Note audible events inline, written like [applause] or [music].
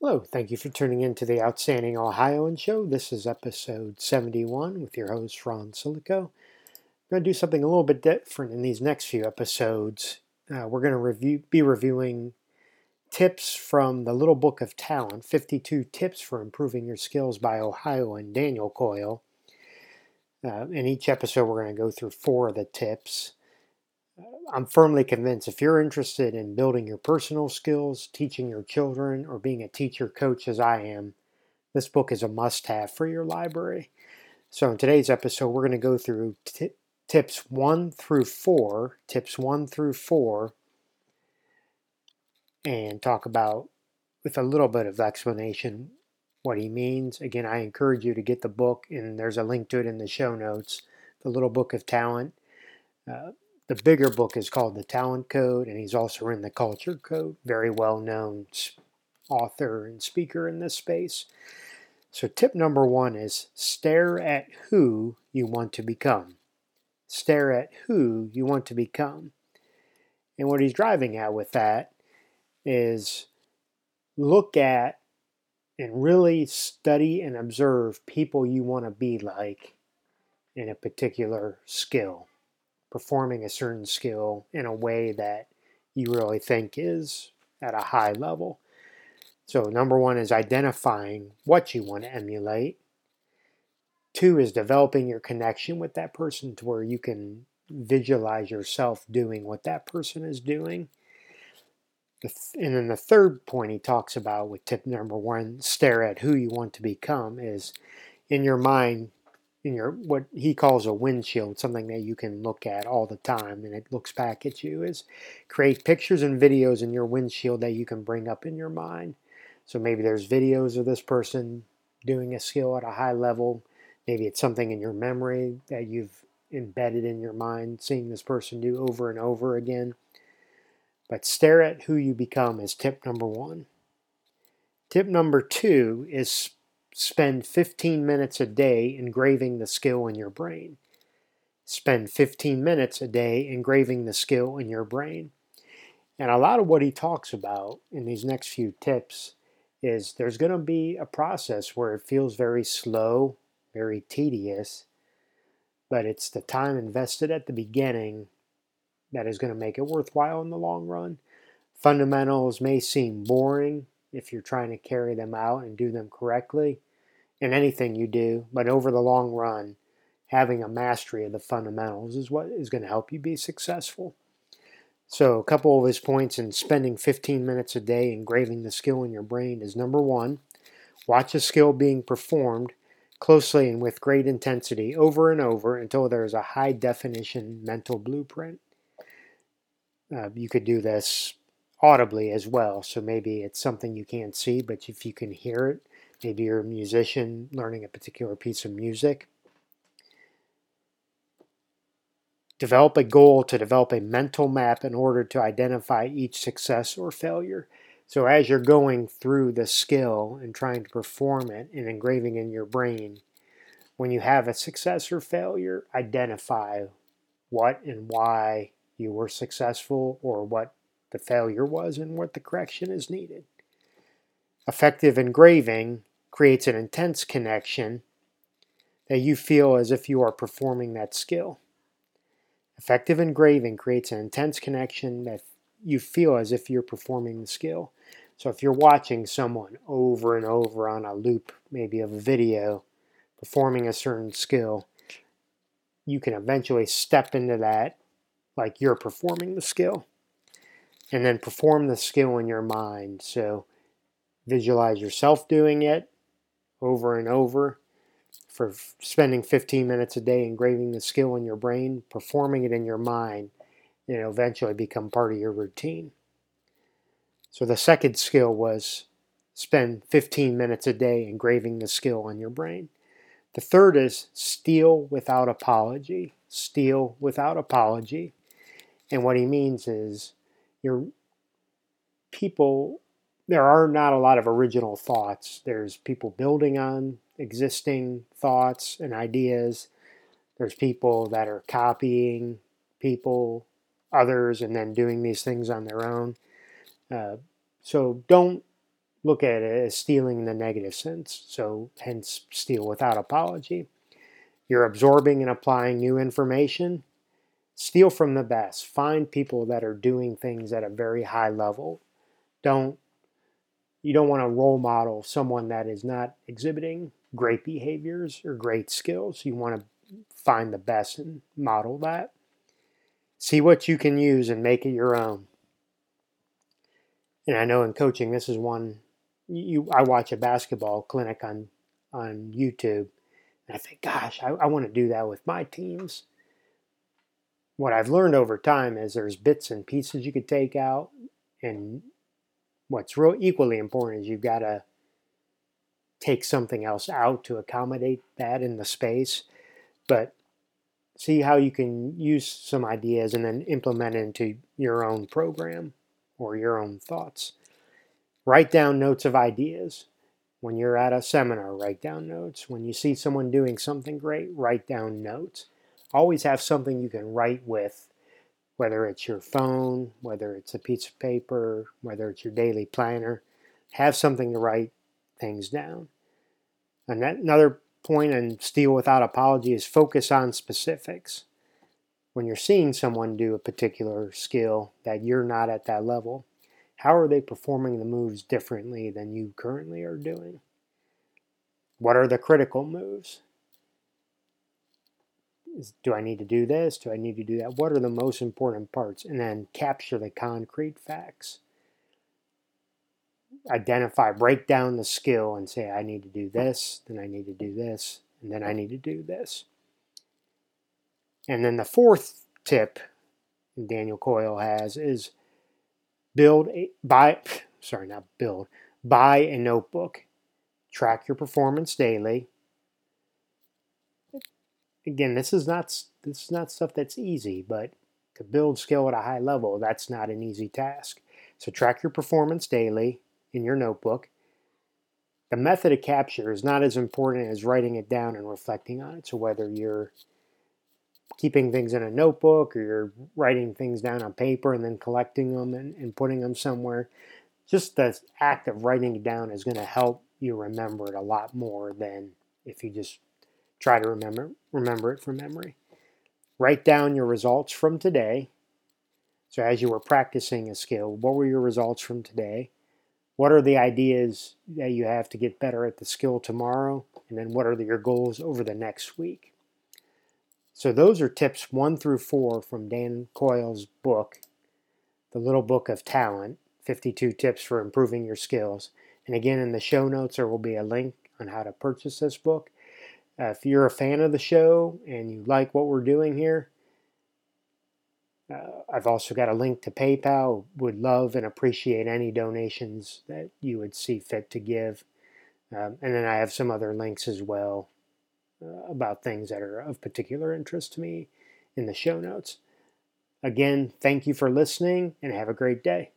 Hello, thank you for tuning in to the Outstanding Ohioan Show. This is episode 71 with your host, Ron Silico. I'm going to do something a little bit different in these next few episodes. Uh, we're going to review, be reviewing tips from the Little Book of Talent 52 Tips for Improving Your Skills by Ohioan Daniel Coyle. Uh, in each episode, we're going to go through four of the tips. I'm firmly convinced if you're interested in building your personal skills, teaching your children, or being a teacher coach as I am, this book is a must have for your library. So, in today's episode, we're going to go through t- tips one through four, tips one through four, and talk about, with a little bit of explanation, what he means. Again, I encourage you to get the book, and there's a link to it in the show notes The Little Book of Talent. Uh, the bigger book is called The Talent Code, and he's also in The Culture Code, very well known author and speaker in this space. So, tip number one is stare at who you want to become. Stare at who you want to become. And what he's driving at with that is look at and really study and observe people you want to be like in a particular skill performing a certain skill in a way that you really think is at a high level. So, number one is identifying what you want to emulate. Two is developing your connection with that person to where you can visualize yourself doing what that person is doing. And then the third point he talks about with tip number one, stare at who you want to become, is in your mind, in your what he calls a windshield, something that you can look at all the time and it looks back at you, is create pictures and videos in your windshield that you can bring up in your mind. So maybe there's videos of this person doing a skill at a high level. Maybe it's something in your memory that you've embedded in your mind, seeing this person do over and over again. But stare at who you become is tip number one. Tip number two is Spend 15 minutes a day engraving the skill in your brain. Spend 15 minutes a day engraving the skill in your brain. And a lot of what he talks about in these next few tips is there's going to be a process where it feels very slow, very tedious, but it's the time invested at the beginning that is going to make it worthwhile in the long run. Fundamentals may seem boring if you're trying to carry them out and do them correctly, in anything you do, but over the long run, having a mastery of the fundamentals is what is going to help you be successful. So, a couple of his points in spending 15 minutes a day engraving the skill in your brain is number one, watch a skill being performed closely and with great intensity over and over until there is a high definition mental blueprint. Uh, you could do this audibly as well, so maybe it's something you can't see, but if you can hear it, Maybe you're a musician learning a particular piece of music. Develop a goal to develop a mental map in order to identify each success or failure. So, as you're going through the skill and trying to perform it and engraving in your brain, when you have a success or failure, identify what and why you were successful or what the failure was and what the correction is needed. Effective engraving creates an intense connection that you feel as if you are performing that skill. Effective engraving creates an intense connection that you feel as if you're performing the skill. So if you're watching someone over and over on a loop, maybe of a video, performing a certain skill, you can eventually step into that like you're performing the skill. And then perform the skill in your mind. So visualize yourself doing it, over and over for spending 15 minutes a day engraving the skill in your brain, performing it in your mind, and it'll eventually become part of your routine. So the second skill was spend 15 minutes a day engraving the skill on your brain. The third is steal without apology. Steal without apology. And what he means is your people there are not a lot of original thoughts. There's people building on existing thoughts and ideas. There's people that are copying people, others, and then doing these things on their own. Uh, so don't look at it as stealing in the negative sense, so hence steal without apology. You're absorbing and applying new information. Steal from the best. Find people that are doing things at a very high level. Don't you don't want to role model someone that is not exhibiting great behaviors or great skills. You want to find the best and model that. See what you can use and make it your own. And I know in coaching, this is one you. I watch a basketball clinic on on YouTube, and I think, gosh, I, I want to do that with my teams. What I've learned over time is there's bits and pieces you could take out, and what's real equally important is you've got to take something else out to accommodate that in the space. But see how you can use some ideas and then implement it into your own program or your own thoughts. Write down notes of ideas. When you're at a seminar, write down notes. When you see someone doing something great, write down notes. Always have something you can write with, whether it's your phone, whether it's a piece of paper, whether it's your daily planner. Have something to write things down. And that, another point in Steal Without Apology is focus on specifics. When you're seeing someone do a particular skill that you're not at that level, how are they performing the moves differently than you currently are doing? What are the critical moves? Is, do I need to do this? Do I need to do that? What are the most important parts? And then capture the concrete facts. Identify, break down the skill and say, I need to do this, then I need to do this, and then I need to do this. And then the fourth tip Daniel Coyle has is build a buy [laughs] sorry not build buy a notebook track your performance daily again this is not this is not stuff that's easy but to build skill at a high level that's not an easy task so track your performance daily in your notebook the method of capture is not as important as writing it down and reflecting on it so whether you're keeping things in a notebook or you're writing things down on paper and then collecting them and, and putting them somewhere. Just the act of writing it down is going to help you remember it a lot more than if you just try to remember remember it from memory. Write down your results from today. So as you were practicing a skill, what were your results from today? What are the ideas that you have to get better at the skill tomorrow? And then what are the, your goals over the next week? So those are tips one through four from Dan Coyle's book, The Little Book of Talent 52 Tips for Improving Your Skills. And again, in the show notes, there will be a link on how to purchase this book. Uh, if you're a fan of the show and you like what we're doing here, uh, I've also got a link to PayPal. Would love and appreciate any donations that you would see fit to give. Um, and then I have some other links as well uh, about things that are of particular interest to me in the show notes. Again, thank you for listening and have a great day.